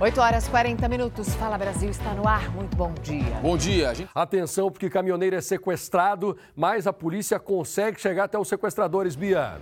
8 horas 40 minutos. Fala Brasil está no ar. Muito bom dia. Bom dia. Gente... Atenção, porque caminhoneiro é sequestrado, mas a polícia consegue chegar até os sequestradores, Bia.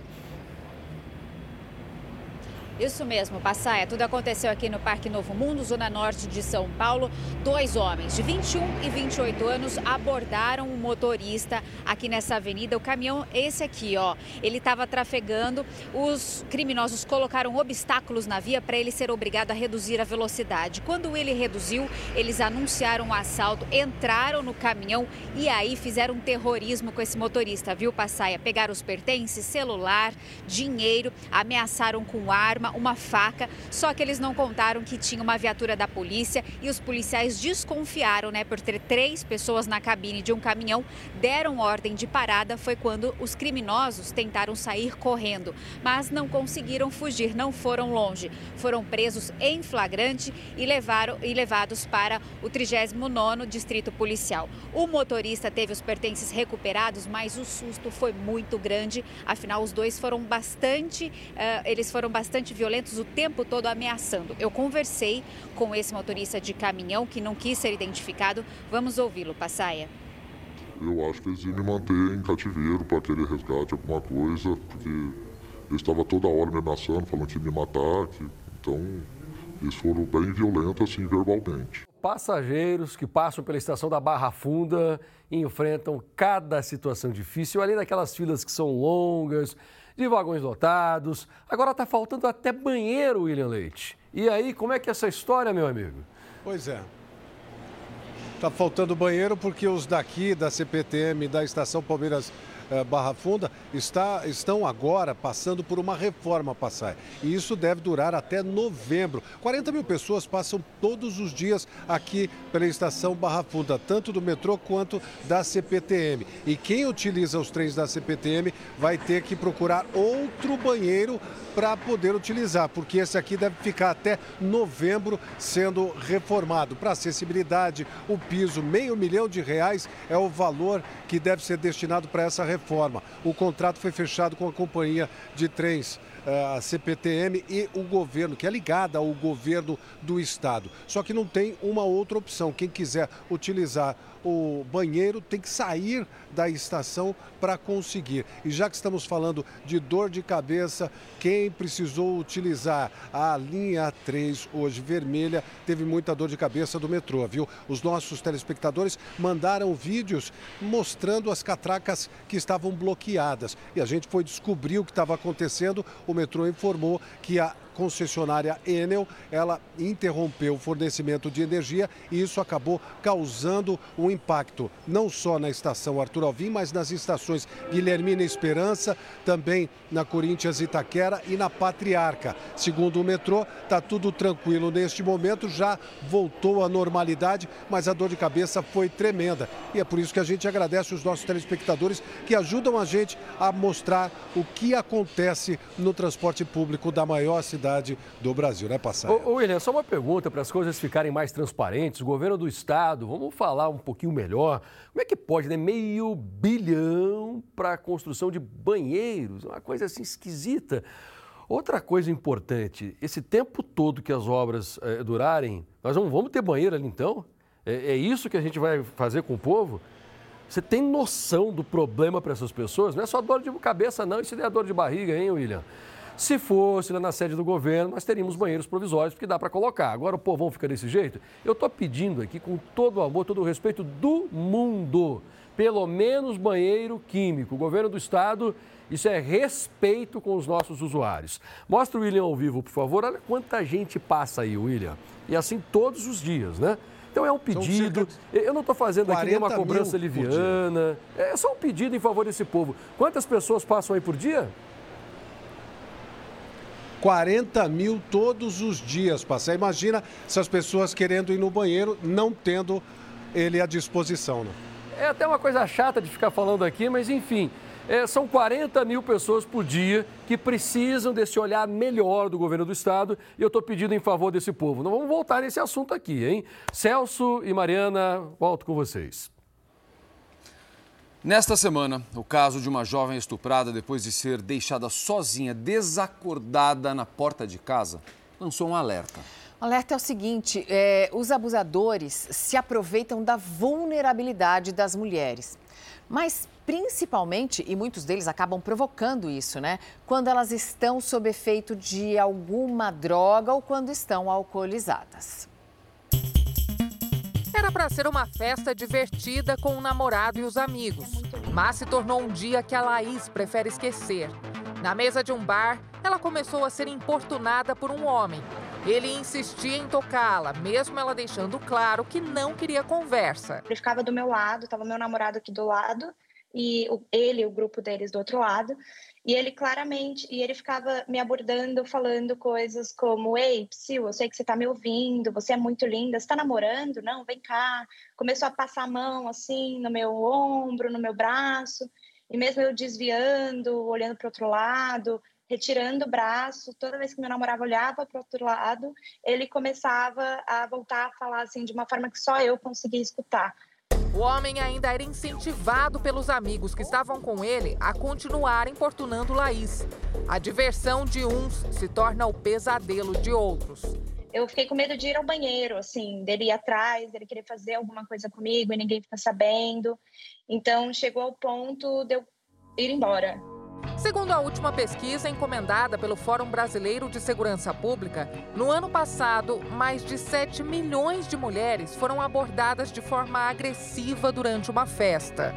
Isso mesmo, Passaia. Tudo aconteceu aqui no Parque Novo Mundo, zona norte de São Paulo. Dois homens de 21 e 28 anos abordaram um motorista aqui nessa avenida. O caminhão, esse aqui, ó, ele estava trafegando. Os criminosos colocaram obstáculos na via para ele ser obrigado a reduzir a velocidade. Quando ele reduziu, eles anunciaram o assalto, entraram no caminhão e aí fizeram um terrorismo com esse motorista, viu, Passaia? Pegaram os pertences, celular, dinheiro, ameaçaram com arma uma faca, só que eles não contaram que tinha uma viatura da polícia e os policiais desconfiaram, né, por ter três pessoas na cabine de um caminhão, deram ordem de parada, foi quando os criminosos tentaram sair correndo, mas não conseguiram fugir, não foram longe. Foram presos em flagrante e, levaram, e levados para o 39º Distrito Policial. O motorista teve os pertences recuperados, mas o susto foi muito grande, afinal os dois foram bastante, uh, eles foram bastante violentos o tempo todo ameaçando. Eu conversei com esse motorista de caminhão que não quis ser identificado. Vamos ouvi-lo, Passaia. Eu acho que eles iam me manter em cativeiro para querer resgate, alguma coisa, porque eu estava toda hora me ameaçando, falando que ia me matar. Que... Então, eles foram bem violentos, assim, verbalmente. Passageiros que passam pela estação da Barra Funda enfrentam cada situação difícil, além daquelas filas que são longas, de vagões lotados. Agora está faltando até banheiro, William Leite. E aí, como é que é essa história, meu amigo? Pois é. Está faltando banheiro porque os daqui da CPTM da Estação Palmeiras Barra Funda está, estão agora passando por uma reforma passar. E isso deve durar até novembro. 40 mil pessoas passam todos os dias aqui pela estação Barra Funda, tanto do metrô quanto da CPTM. E quem utiliza os trens da CPTM vai ter que procurar outro banheiro para poder utilizar, porque esse aqui deve ficar até novembro sendo reformado. Para acessibilidade, o piso, meio milhão de reais é o valor que deve ser destinado para essa reforma reforma. O contrato foi fechado com a companhia de trens eh, a CPTM e o governo, que é ligada ao governo do estado. Só que não tem uma outra opção. Quem quiser utilizar o banheiro tem que sair da estação para conseguir. E já que estamos falando de dor de cabeça, quem precisou utilizar a linha 3 hoje vermelha teve muita dor de cabeça do metrô, viu? Os nossos telespectadores mandaram vídeos mostrando as catracas que estavam bloqueadas. E a gente foi descobrir o que estava acontecendo. O metrô informou que a concessionária Enel, ela interrompeu o fornecimento de energia e isso acabou causando um impacto não só na estação Arthur Alvim, mas nas estações Guilhermina Esperança, também na Corinthians Itaquera e na Patriarca. Segundo o metrô, está tudo tranquilo neste momento, já voltou à normalidade, mas a dor de cabeça foi tremenda. E é por isso que a gente agradece os nossos telespectadores que ajudam a gente a mostrar o que acontece no transporte público da maior cidade cidade do Brasil, né, Passar? William, só uma pergunta para as coisas ficarem mais transparentes. O governo do estado, vamos falar um pouquinho melhor. Como é que pode, né? Meio bilhão para a construção de banheiros, uma coisa assim esquisita. Outra coisa importante, esse tempo todo que as obras é, durarem, nós não vamos ter banheiro ali então? É, é isso que a gente vai fazer com o povo? Você tem noção do problema para essas pessoas? Não é só dor de cabeça, não. Isso é dor de barriga, hein, William? Se fosse lá na sede do governo, nós teríamos banheiros provisórios, porque dá para colocar. Agora o povão fica desse jeito. Eu estou pedindo aqui, com todo o amor, todo o respeito do mundo, pelo menos banheiro químico. O governo do estado, isso é respeito com os nossos usuários. Mostra o William ao vivo, por favor. Olha quanta gente passa aí, William. E assim todos os dias, né? Então é um pedido. Eu não estou fazendo aqui nenhuma cobrança liviana. É só um pedido em favor desse povo. Quantas pessoas passam aí por dia? 40 mil todos os dias, passar. Imagina essas pessoas querendo ir no banheiro, não tendo ele à disposição. Né? É até uma coisa chata de ficar falando aqui, mas enfim. É, são 40 mil pessoas por dia que precisam desse olhar melhor do governo do estado e eu estou pedindo em favor desse povo. Não vamos voltar nesse assunto aqui, hein? Celso e Mariana, volto com vocês. Nesta semana, o caso de uma jovem estuprada depois de ser deixada sozinha, desacordada na porta de casa, lançou um alerta. O alerta é o seguinte: é, os abusadores se aproveitam da vulnerabilidade das mulheres. Mas principalmente, e muitos deles acabam provocando isso, né? Quando elas estão sob efeito de alguma droga ou quando estão alcoolizadas. Era para ser uma festa divertida com o namorado e os amigos, mas se tornou um dia que a Laís prefere esquecer. Na mesa de um bar, ela começou a ser importunada por um homem. Ele insistia em tocá-la, mesmo ela deixando claro que não queria conversa. Ele ficava do meu lado, estava meu namorado aqui do lado e ele, o grupo deles do outro lado. E ele claramente, e ele ficava me abordando, falando coisas como: Ei, Psyu, eu sei que você está me ouvindo, você é muito linda, você está namorando? Não, vem cá. Começou a passar a mão assim no meu ombro, no meu braço, e mesmo eu desviando, olhando para outro lado, retirando o braço, toda vez que meu namorado olhava para outro lado, ele começava a voltar a falar assim de uma forma que só eu conseguia escutar. O homem ainda era incentivado pelos amigos que estavam com ele a continuar importunando Laís. A diversão de uns se torna o pesadelo de outros. Eu fiquei com medo de ir ao banheiro, assim, dele ir atrás, dele querer fazer alguma coisa comigo e ninguém ficar sabendo. Então chegou ao ponto de eu ir embora. Segundo a última pesquisa encomendada pelo Fórum Brasileiro de Segurança Pública, no ano passado, mais de 7 milhões de mulheres foram abordadas de forma agressiva durante uma festa.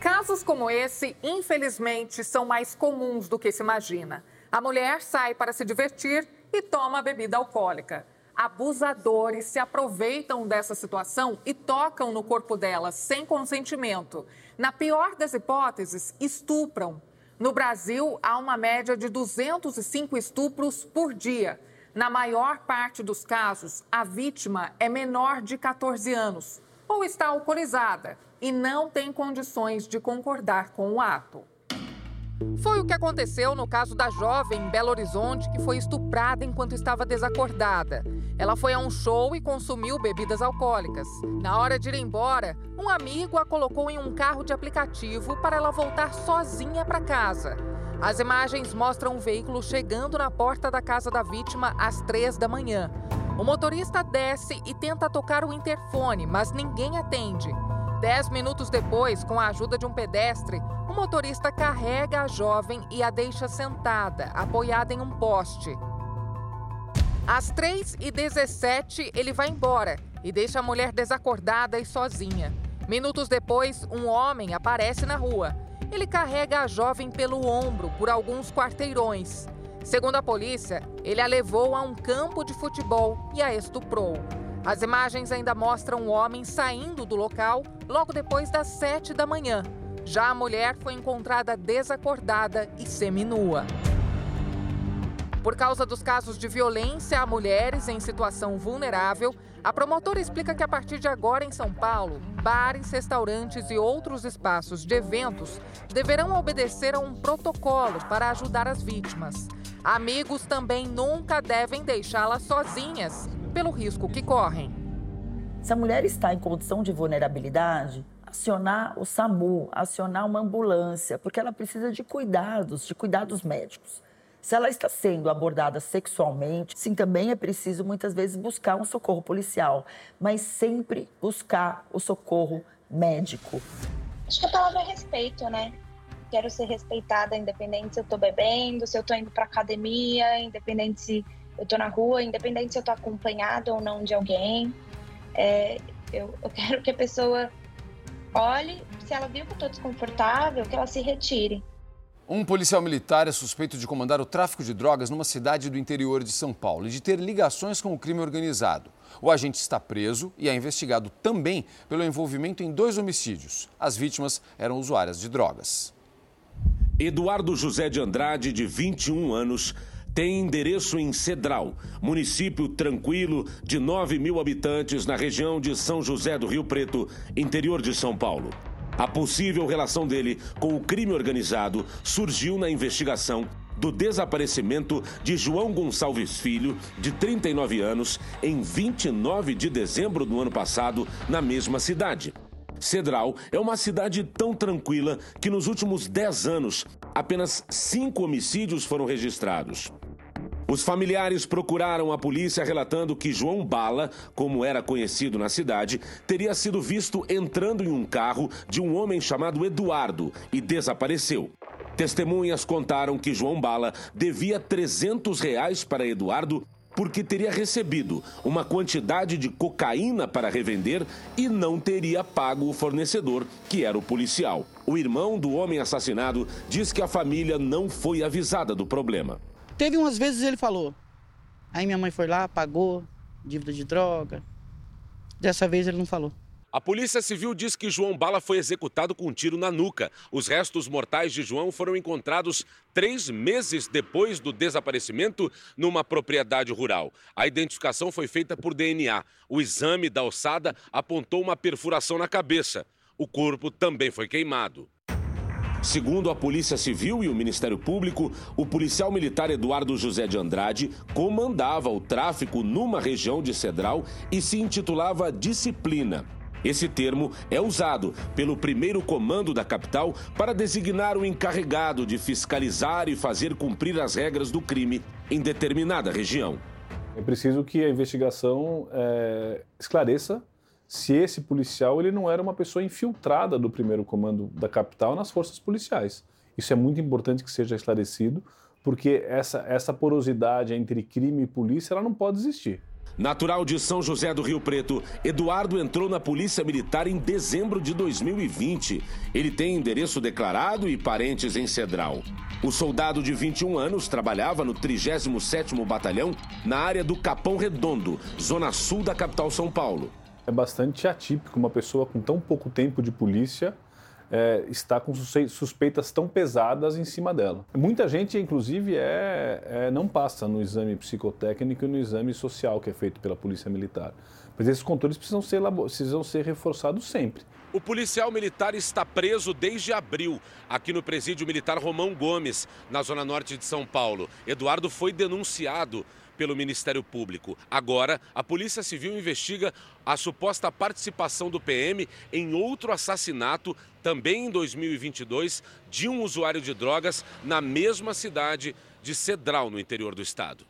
Casos como esse, infelizmente, são mais comuns do que se imagina. A mulher sai para se divertir e toma bebida alcoólica. Abusadores se aproveitam dessa situação e tocam no corpo dela sem consentimento. Na pior das hipóteses, estupram no Brasil, há uma média de 205 estupros por dia. Na maior parte dos casos, a vítima é menor de 14 anos ou está alcoolizada e não tem condições de concordar com o ato. Foi o que aconteceu no caso da jovem em Belo Horizonte que foi estuprada enquanto estava desacordada. Ela foi a um show e consumiu bebidas alcoólicas. Na hora de ir embora, um amigo a colocou em um carro de aplicativo para ela voltar sozinha para casa. As imagens mostram o veículo chegando na porta da casa da vítima às três da manhã. O motorista desce e tenta tocar o interfone, mas ninguém atende. Dez minutos depois, com a ajuda de um pedestre, o motorista carrega a jovem e a deixa sentada, apoiada em um poste. Às 3h17, ele vai embora e deixa a mulher desacordada e sozinha. Minutos depois, um homem aparece na rua. Ele carrega a jovem pelo ombro por alguns quarteirões. Segundo a polícia, ele a levou a um campo de futebol e a estuprou. As imagens ainda mostram o homem saindo do local logo depois das sete da manhã. Já a mulher foi encontrada desacordada e seminua. Por causa dos casos de violência a mulheres em situação vulnerável, a promotora explica que a partir de agora em São Paulo, bares, restaurantes e outros espaços de eventos deverão obedecer a um protocolo para ajudar as vítimas. Amigos também nunca devem deixá-las sozinhas pelo risco que correm. Se a mulher está em condição de vulnerabilidade, acionar o SAMU, acionar uma ambulância, porque ela precisa de cuidados, de cuidados médicos. Se ela está sendo abordada sexualmente, sim, também é preciso muitas vezes buscar um socorro policial, mas sempre buscar o socorro médico. Acho que a palavra é respeito, né? Quero ser respeitada, independente se eu estou bebendo, se eu estou indo para academia, independente se eu tô na rua, independente se eu tô acompanhada ou não de alguém. É, eu, eu quero que a pessoa olhe, se ela viu que eu tô desconfortável, que ela se retire. Um policial militar é suspeito de comandar o tráfico de drogas numa cidade do interior de São Paulo e de ter ligações com o crime organizado. O agente está preso e é investigado também pelo envolvimento em dois homicídios. As vítimas eram usuárias de drogas. Eduardo José de Andrade, de 21 anos, tem endereço em Cedral, município tranquilo de 9 mil habitantes na região de São José do Rio Preto, interior de São Paulo. A possível relação dele com o crime organizado surgiu na investigação do desaparecimento de João Gonçalves Filho, de 39 anos, em 29 de dezembro do ano passado, na mesma cidade. Cedral é uma cidade tão tranquila que nos últimos 10 anos apenas cinco homicídios foram registrados. Os familiares procuraram a polícia relatando que João Bala, como era conhecido na cidade, teria sido visto entrando em um carro de um homem chamado Eduardo e desapareceu. Testemunhas contaram que João Bala devia 300 reais para Eduardo porque teria recebido uma quantidade de cocaína para revender e não teria pago o fornecedor, que era o policial. O irmão do homem assassinado diz que a família não foi avisada do problema. Teve umas vezes ele falou. Aí minha mãe foi lá, pagou dívida de droga. Dessa vez ele não falou. A Polícia Civil diz que João Bala foi executado com um tiro na nuca. Os restos mortais de João foram encontrados três meses depois do desaparecimento numa propriedade rural. A identificação foi feita por DNA. O exame da ossada apontou uma perfuração na cabeça. O corpo também foi queimado. Segundo a Polícia Civil e o Ministério Público, o policial militar Eduardo José de Andrade comandava o tráfico numa região de Cedral e se intitulava Disciplina. Esse termo é usado pelo primeiro comando da capital para designar o encarregado de fiscalizar e fazer cumprir as regras do crime em determinada região. É preciso que a investigação é, esclareça se esse policial ele não era uma pessoa infiltrada do primeiro comando da capital nas forças policiais. Isso é muito importante que seja esclarecido, porque essa, essa porosidade entre crime e polícia ela não pode existir. Natural de São José do Rio Preto, Eduardo entrou na Polícia Militar em dezembro de 2020. Ele tem endereço declarado e parentes em Cedral. O soldado de 21 anos trabalhava no 37º Batalhão na área do Capão Redondo, zona sul da capital São Paulo. É bastante atípico uma pessoa com tão pouco tempo de polícia é, está com suspeitas tão pesadas em cima dela. Muita gente, inclusive, é, é, não passa no exame psicotécnico e no exame social que é feito pela Polícia Militar. Mas esses controles precisam ser, precisam ser reforçados sempre. O policial militar está preso desde abril, aqui no presídio militar Romão Gomes, na zona norte de São Paulo. Eduardo foi denunciado pelo Ministério Público. Agora, a Polícia Civil investiga a suposta participação do PM em outro assassinato, também em 2022, de um usuário de drogas na mesma cidade de Cedral, no interior do estado.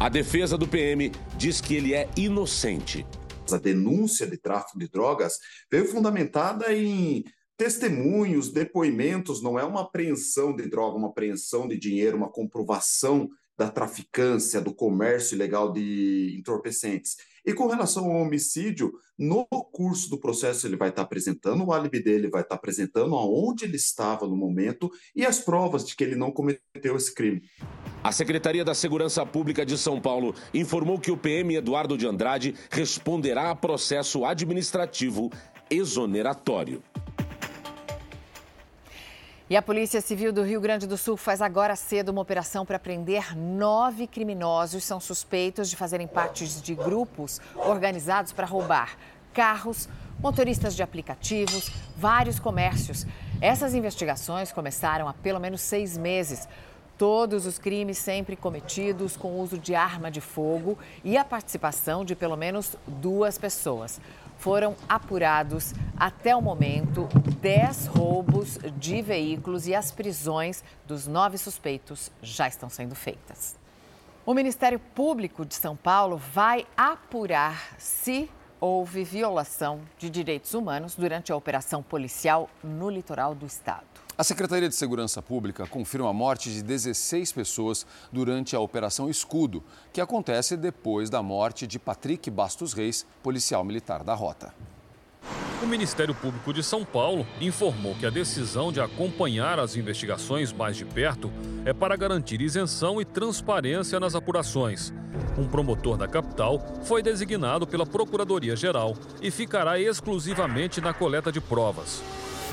A defesa do PM diz que ele é inocente. A denúncia de tráfico de drogas veio fundamentada em testemunhos, depoimentos, não é uma apreensão de droga, uma apreensão de dinheiro, uma comprovação da traficância, do comércio ilegal de entorpecentes. E com relação ao homicídio, no curso do processo ele vai estar apresentando o álibi dele, vai estar apresentando aonde ele estava no momento e as provas de que ele não cometeu esse crime. A Secretaria da Segurança Pública de São Paulo informou que o PM Eduardo de Andrade responderá a processo administrativo exoneratório. E a Polícia Civil do Rio Grande do Sul faz agora cedo uma operação para prender nove criminosos. São suspeitos de fazerem parte de grupos organizados para roubar carros, motoristas de aplicativos, vários comércios. Essas investigações começaram há pelo menos seis meses. Todos os crimes sempre cometidos com uso de arma de fogo e a participação de pelo menos duas pessoas foram apurados até o momento 10 roubos de veículos e as prisões dos nove suspeitos já estão sendo feitas. O Ministério Público de São Paulo vai apurar se houve violação de direitos humanos durante a operação policial no litoral do estado. A Secretaria de Segurança Pública confirma a morte de 16 pessoas durante a Operação Escudo, que acontece depois da morte de Patrick Bastos Reis, policial militar da Rota. O Ministério Público de São Paulo informou que a decisão de acompanhar as investigações mais de perto é para garantir isenção e transparência nas apurações. Um promotor da capital foi designado pela Procuradoria-Geral e ficará exclusivamente na coleta de provas.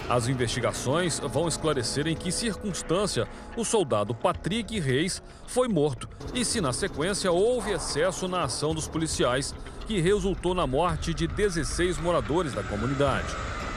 As investigações vão esclarecer em que circunstância o soldado Patrick Reis foi morto e se, na sequência, houve excesso na ação dos policiais, que resultou na morte de 16 moradores da comunidade.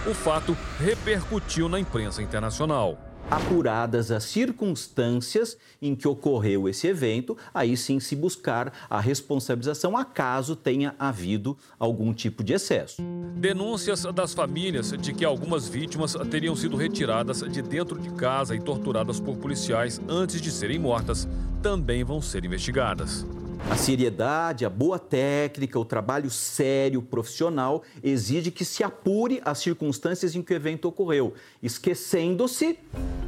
O fato repercutiu na imprensa internacional. Apuradas as circunstâncias em que ocorreu esse evento, aí sim se buscar a responsabilização acaso tenha havido algum tipo de excesso. Denúncias das famílias de que algumas vítimas teriam sido retiradas de dentro de casa e torturadas por policiais antes de serem mortas também vão ser investigadas. A seriedade, a boa técnica, o trabalho sério, profissional, exige que se apure as circunstâncias em que o evento ocorreu, esquecendo-se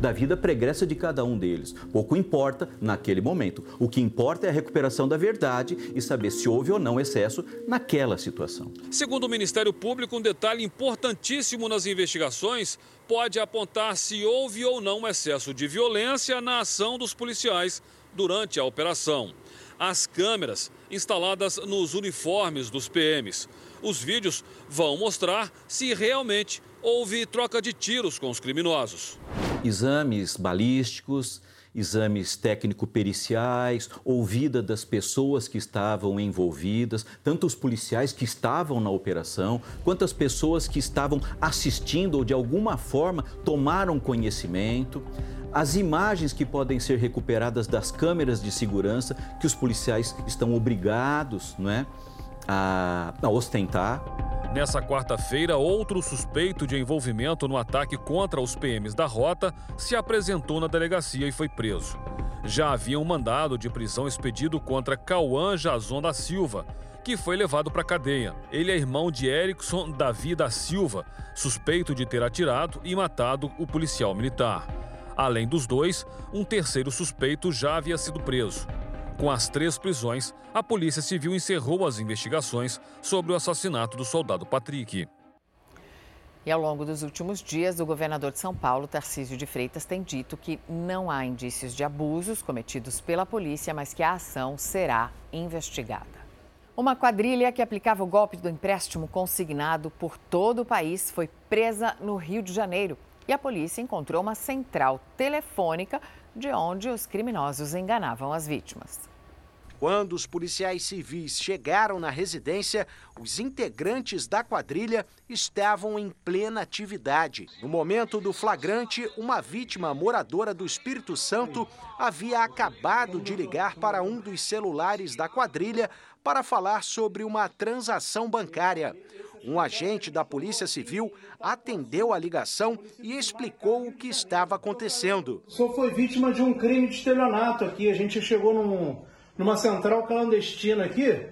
da vida pregressa de cada um deles. Pouco importa naquele momento. O que importa é a recuperação da verdade e saber se houve ou não excesso naquela situação. Segundo o Ministério Público, um detalhe importantíssimo nas investigações pode apontar se houve ou não excesso de violência na ação dos policiais durante a operação as câmeras instaladas nos uniformes dos PMs. Os vídeos vão mostrar se realmente houve troca de tiros com os criminosos. Exames balísticos, exames técnico-periciais, ouvida das pessoas que estavam envolvidas, tanto os policiais que estavam na operação, quanto as pessoas que estavam assistindo ou de alguma forma tomaram conhecimento as imagens que podem ser recuperadas das câmeras de segurança que os policiais estão obrigados não é, a, a ostentar. Nessa quarta-feira, outro suspeito de envolvimento no ataque contra os PMs da Rota se apresentou na delegacia e foi preso. Já havia um mandado de prisão expedido contra Cauã Jazon da Silva, que foi levado para a cadeia. Ele é irmão de Erickson Davi da Silva, suspeito de ter atirado e matado o policial militar. Além dos dois, um terceiro suspeito já havia sido preso. Com as três prisões, a Polícia Civil encerrou as investigações sobre o assassinato do soldado Patrick. E ao longo dos últimos dias, o governador de São Paulo, Tarcísio de Freitas, tem dito que não há indícios de abusos cometidos pela polícia, mas que a ação será investigada. Uma quadrilha que aplicava o golpe do empréstimo consignado por todo o país foi presa no Rio de Janeiro e a polícia encontrou uma central telefônica de onde os criminosos enganavam as vítimas. Quando os policiais civis chegaram na residência, os integrantes da quadrilha estavam em plena atividade. No momento do flagrante, uma vítima moradora do Espírito Santo havia acabado de ligar para um dos celulares da quadrilha para falar sobre uma transação bancária. Um agente da Polícia Civil atendeu a ligação e explicou o que estava acontecendo. Senhor foi vítima de um crime de estelionato aqui. A gente chegou num, numa central clandestina aqui.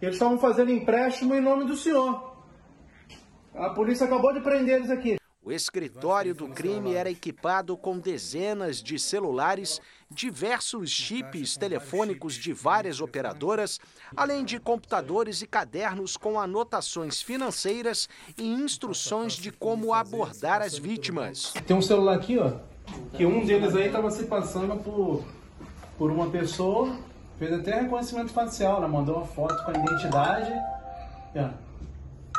Eles estavam fazendo empréstimo em nome do senhor. A polícia acabou de prender eles aqui. O escritório do crime era equipado com dezenas de celulares, diversos chips telefônicos de várias operadoras, além de computadores e cadernos com anotações financeiras e instruções de como abordar as vítimas. Tem um celular aqui, ó, que um deles aí estava se passando por, por uma pessoa, fez até reconhecimento facial, né? mandou uma foto com a identidade,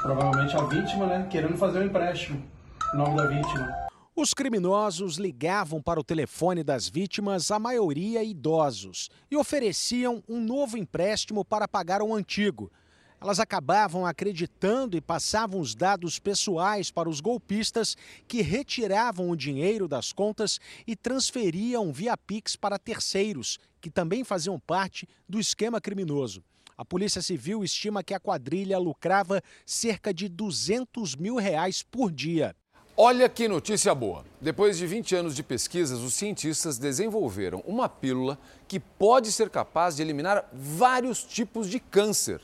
provavelmente a vítima, né, querendo fazer o um empréstimo nome da vítima. Os criminosos ligavam para o telefone das vítimas, a maioria idosos, e ofereciam um novo empréstimo para pagar o um antigo. Elas acabavam acreditando e passavam os dados pessoais para os golpistas que retiravam o dinheiro das contas e transferiam via Pix para terceiros, que também faziam parte do esquema criminoso. A Polícia Civil estima que a quadrilha lucrava cerca de 200 mil reais por dia. Olha que notícia boa! Depois de 20 anos de pesquisas, os cientistas desenvolveram uma pílula que pode ser capaz de eliminar vários tipos de câncer.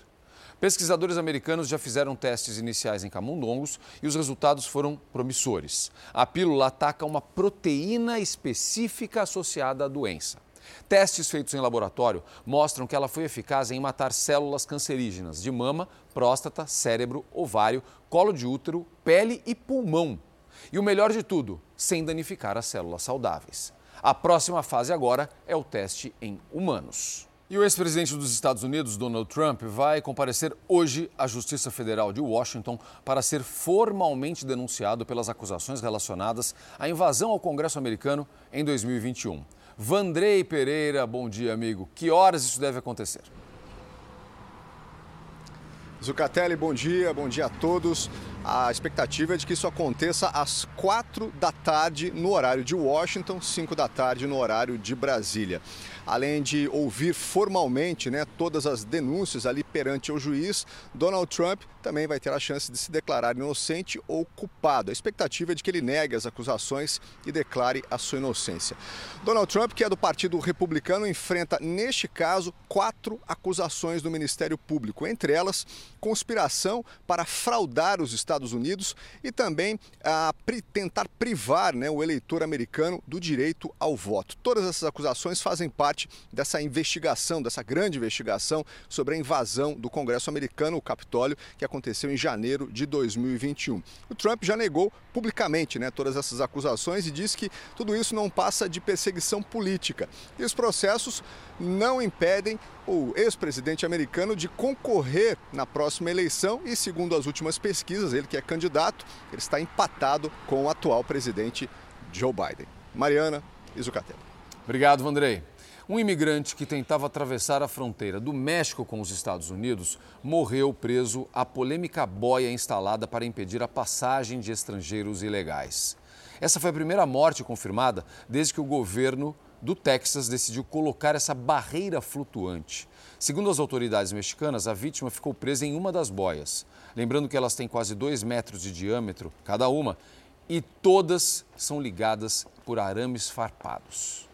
Pesquisadores americanos já fizeram testes iniciais em camundongos e os resultados foram promissores. A pílula ataca uma proteína específica associada à doença. Testes feitos em laboratório mostram que ela foi eficaz em matar células cancerígenas de mama, próstata, cérebro, ovário, colo de útero, pele e pulmão. E o melhor de tudo, sem danificar as células saudáveis. A próxima fase agora é o teste em humanos. E o ex-presidente dos Estados Unidos, Donald Trump, vai comparecer hoje à Justiça Federal de Washington para ser formalmente denunciado pelas acusações relacionadas à invasão ao Congresso americano em 2021. Vandrei Pereira, bom dia, amigo. Que horas isso deve acontecer? Zucatelli, bom dia, bom dia a todos. A expectativa é de que isso aconteça às quatro da tarde no horário de Washington, cinco da tarde no horário de Brasília além de ouvir formalmente né, todas as denúncias ali perante o juiz, Donald Trump também vai ter a chance de se declarar inocente ou culpado. A expectativa é de que ele negue as acusações e declare a sua inocência. Donald Trump, que é do Partido Republicano, enfrenta, neste caso, quatro acusações do Ministério Público, entre elas conspiração para fraudar os Estados Unidos e também a tentar privar né, o eleitor americano do direito ao voto. Todas essas acusações fazem parte dessa investigação, dessa grande investigação sobre a invasão do Congresso americano, o Capitólio, que aconteceu em janeiro de 2021. O Trump já negou publicamente né, todas essas acusações e disse que tudo isso não passa de perseguição política. E os processos não impedem o ex-presidente americano de concorrer na próxima eleição e, segundo as últimas pesquisas, ele que é candidato, ele está empatado com o atual presidente Joe Biden. Mariana Zucatelli. Obrigado, Vandrei. Um imigrante que tentava atravessar a fronteira do México com os Estados Unidos morreu preso à polêmica boia instalada para impedir a passagem de estrangeiros ilegais. Essa foi a primeira morte confirmada desde que o governo do Texas decidiu colocar essa barreira flutuante. Segundo as autoridades mexicanas, a vítima ficou presa em uma das boias. Lembrando que elas têm quase dois metros de diâmetro cada uma e todas são ligadas por arames farpados.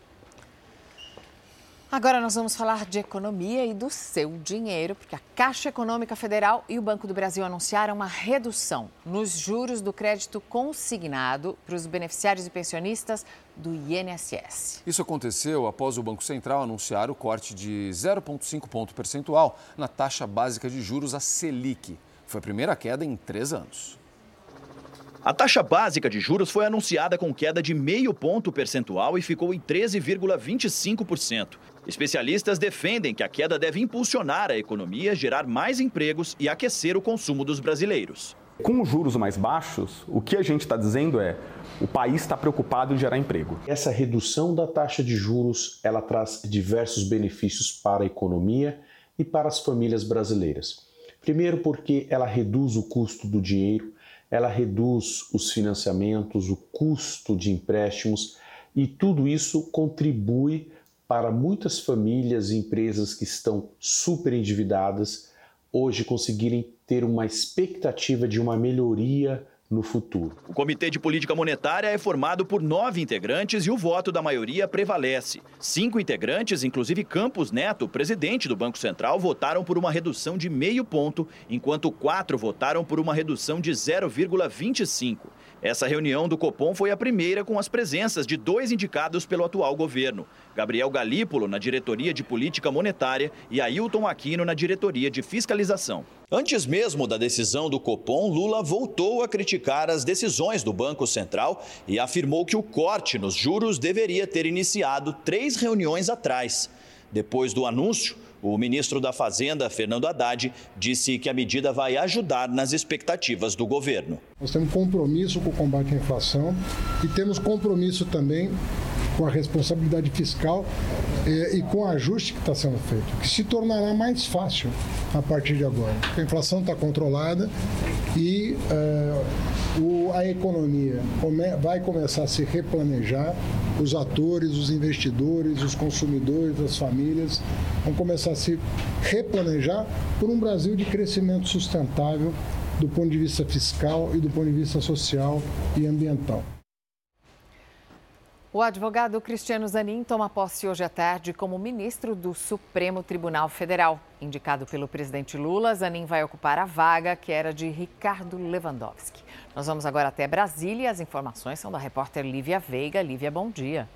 Agora nós vamos falar de economia e do seu dinheiro, porque a Caixa Econômica Federal e o Banco do Brasil anunciaram uma redução nos juros do crédito consignado para os beneficiários e pensionistas do INSS. Isso aconteceu após o Banco Central anunciar o corte de 0,5 ponto percentual na taxa básica de juros, a Selic. Foi a primeira queda em três anos. A taxa básica de juros foi anunciada com queda de meio ponto percentual e ficou em 13,25%. Especialistas defendem que a queda deve impulsionar a economia, gerar mais empregos e aquecer o consumo dos brasileiros. Com os juros mais baixos, o que a gente está dizendo é o país está preocupado em gerar emprego. Essa redução da taxa de juros ela traz diversos benefícios para a economia e para as famílias brasileiras. Primeiro, porque ela reduz o custo do dinheiro, ela reduz os financiamentos, o custo de empréstimos e tudo isso contribui para muitas famílias e empresas que estão super endividadas hoje conseguirem ter uma expectativa de uma melhoria no futuro. O Comitê de Política Monetária é formado por nove integrantes e o voto da maioria prevalece. Cinco integrantes, inclusive Campos Neto, presidente do Banco Central, votaram por uma redução de meio ponto, enquanto quatro votaram por uma redução de 0,25. Essa reunião do Copom foi a primeira com as presenças de dois indicados pelo atual governo: Gabriel Galípolo, na diretoria de política monetária, e Ailton Aquino, na diretoria de fiscalização. Antes mesmo da decisão do Copom, Lula voltou a criticar as decisões do Banco Central e afirmou que o corte nos juros deveria ter iniciado três reuniões atrás. Depois do anúncio, o ministro da Fazenda, Fernando Haddad, disse que a medida vai ajudar nas expectativas do governo. Nós temos compromisso com o combate à inflação e temos compromisso também com a responsabilidade fiscal eh, e com o ajuste que está sendo feito, que se tornará mais fácil a partir de agora. A inflação está controlada e eh, o, a economia come, vai começar a se replanejar, os atores, os investidores, os consumidores, as famílias vão começar a se replanejar por um Brasil de crescimento sustentável do ponto de vista fiscal e do ponto de vista social e ambiental. O advogado Cristiano Zanin toma posse hoje à tarde como ministro do Supremo Tribunal Federal. Indicado pelo presidente Lula, Zanin vai ocupar a vaga que era de Ricardo Lewandowski. Nós vamos agora até Brasília. As informações são da repórter Lívia Veiga. Lívia, bom dia.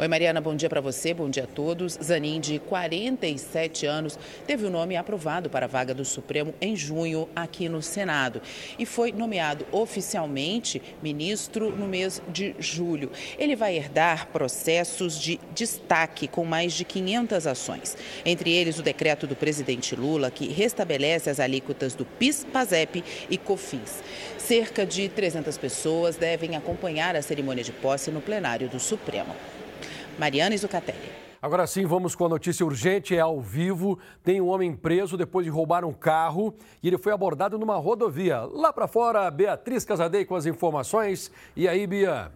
Oi, Mariana, bom dia para você, bom dia a todos. Zanin, de 47 anos, teve o nome aprovado para a vaga do Supremo em junho aqui no Senado e foi nomeado oficialmente ministro no mês de julho. Ele vai herdar processos de destaque com mais de 500 ações, entre eles o decreto do presidente Lula que restabelece as alíquotas do PIS, PASEP e COFINS. Cerca de 300 pessoas devem acompanhar a cerimônia de posse no plenário do Supremo. Mariana Zucatelli. Agora sim, vamos com a notícia urgente, é ao vivo. Tem um homem preso depois de roubar um carro e ele foi abordado numa rodovia. Lá para fora, Beatriz Casadei com as informações. E aí, Bia?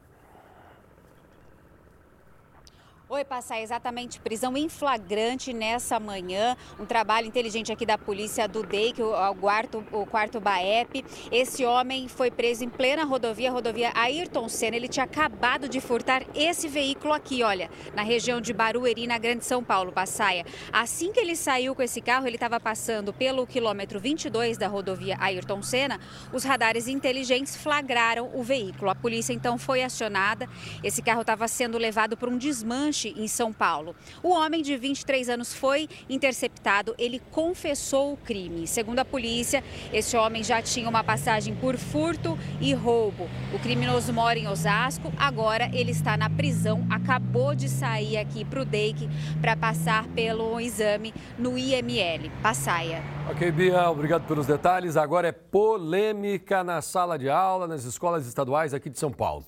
Oi, passar exatamente prisão em flagrante nessa manhã. Um trabalho inteligente aqui da polícia do DEIC, o, quarto, o quarto BAEP. Esse homem foi preso em plena rodovia, rodovia Ayrton Senna. Ele tinha acabado de furtar esse veículo aqui, olha, na região de Barueri, na Grande São Paulo, Passaia. Assim que ele saiu com esse carro, ele estava passando pelo quilômetro 22 da rodovia Ayrton Senna. Os radares inteligentes flagraram o veículo. A polícia então foi acionada. Esse carro estava sendo levado para um desmanche em São Paulo. O homem de 23 anos foi interceptado, ele confessou o crime. Segundo a polícia, esse homem já tinha uma passagem por furto e roubo. O criminoso mora em Osasco, agora ele está na prisão, acabou de sair aqui para o DEIC para passar pelo exame no IML. Passaia. Ok, Bia, obrigado pelos detalhes. Agora é polêmica na sala de aula, nas escolas estaduais aqui de São Paulo.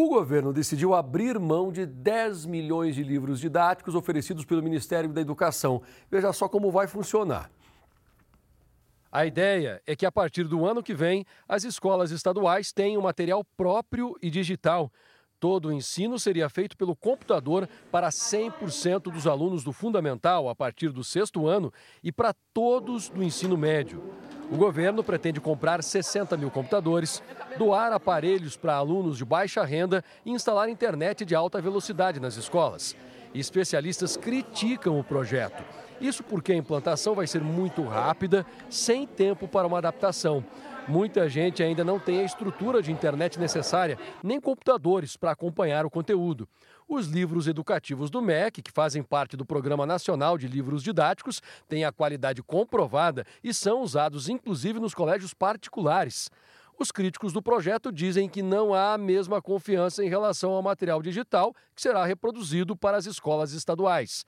O governo decidiu abrir mão de 10 milhões de livros didáticos oferecidos pelo Ministério da Educação. Veja só como vai funcionar. A ideia é que a partir do ano que vem, as escolas estaduais tenham material próprio e digital. Todo o ensino seria feito pelo computador para 100% dos alunos do fundamental a partir do sexto ano e para todos do ensino médio. O governo pretende comprar 60 mil computadores, doar aparelhos para alunos de baixa renda e instalar internet de alta velocidade nas escolas. Especialistas criticam o projeto. Isso porque a implantação vai ser muito rápida, sem tempo para uma adaptação. Muita gente ainda não tem a estrutura de internet necessária, nem computadores para acompanhar o conteúdo. Os livros educativos do MEC, que fazem parte do Programa Nacional de Livros Didáticos, têm a qualidade comprovada e são usados inclusive nos colégios particulares. Os críticos do projeto dizem que não há a mesma confiança em relação ao material digital que será reproduzido para as escolas estaduais.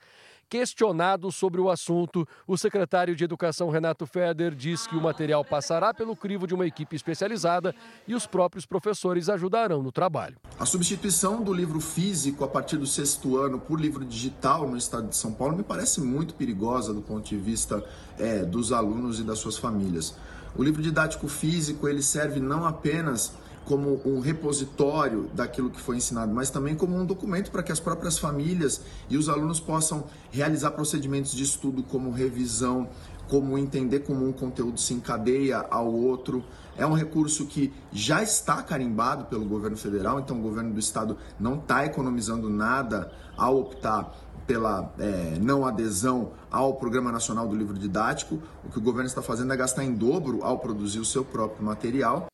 Questionado sobre o assunto, o secretário de Educação Renato Feder diz que o material passará pelo crivo de uma equipe especializada e os próprios professores ajudarão no trabalho. A substituição do livro físico a partir do sexto ano por livro digital no estado de São Paulo me parece muito perigosa do ponto de vista é, dos alunos e das suas famílias. O livro didático físico ele serve não apenas como um repositório daquilo que foi ensinado, mas também como um documento para que as próprias famílias e os alunos possam realizar procedimentos de estudo como revisão, como entender como um conteúdo se encadeia ao outro. É um recurso que já está carimbado pelo governo federal, então o governo do estado não está economizando nada ao optar pela é, não adesão ao Programa Nacional do Livro Didático. O que o governo está fazendo é gastar em dobro ao produzir o seu próprio material.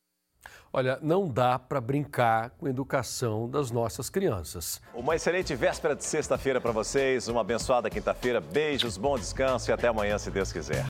Olha, não dá para brincar com a educação das nossas crianças. Uma excelente véspera de sexta-feira para vocês, uma abençoada quinta-feira. Beijos, bom descanso e até amanhã, se Deus quiser.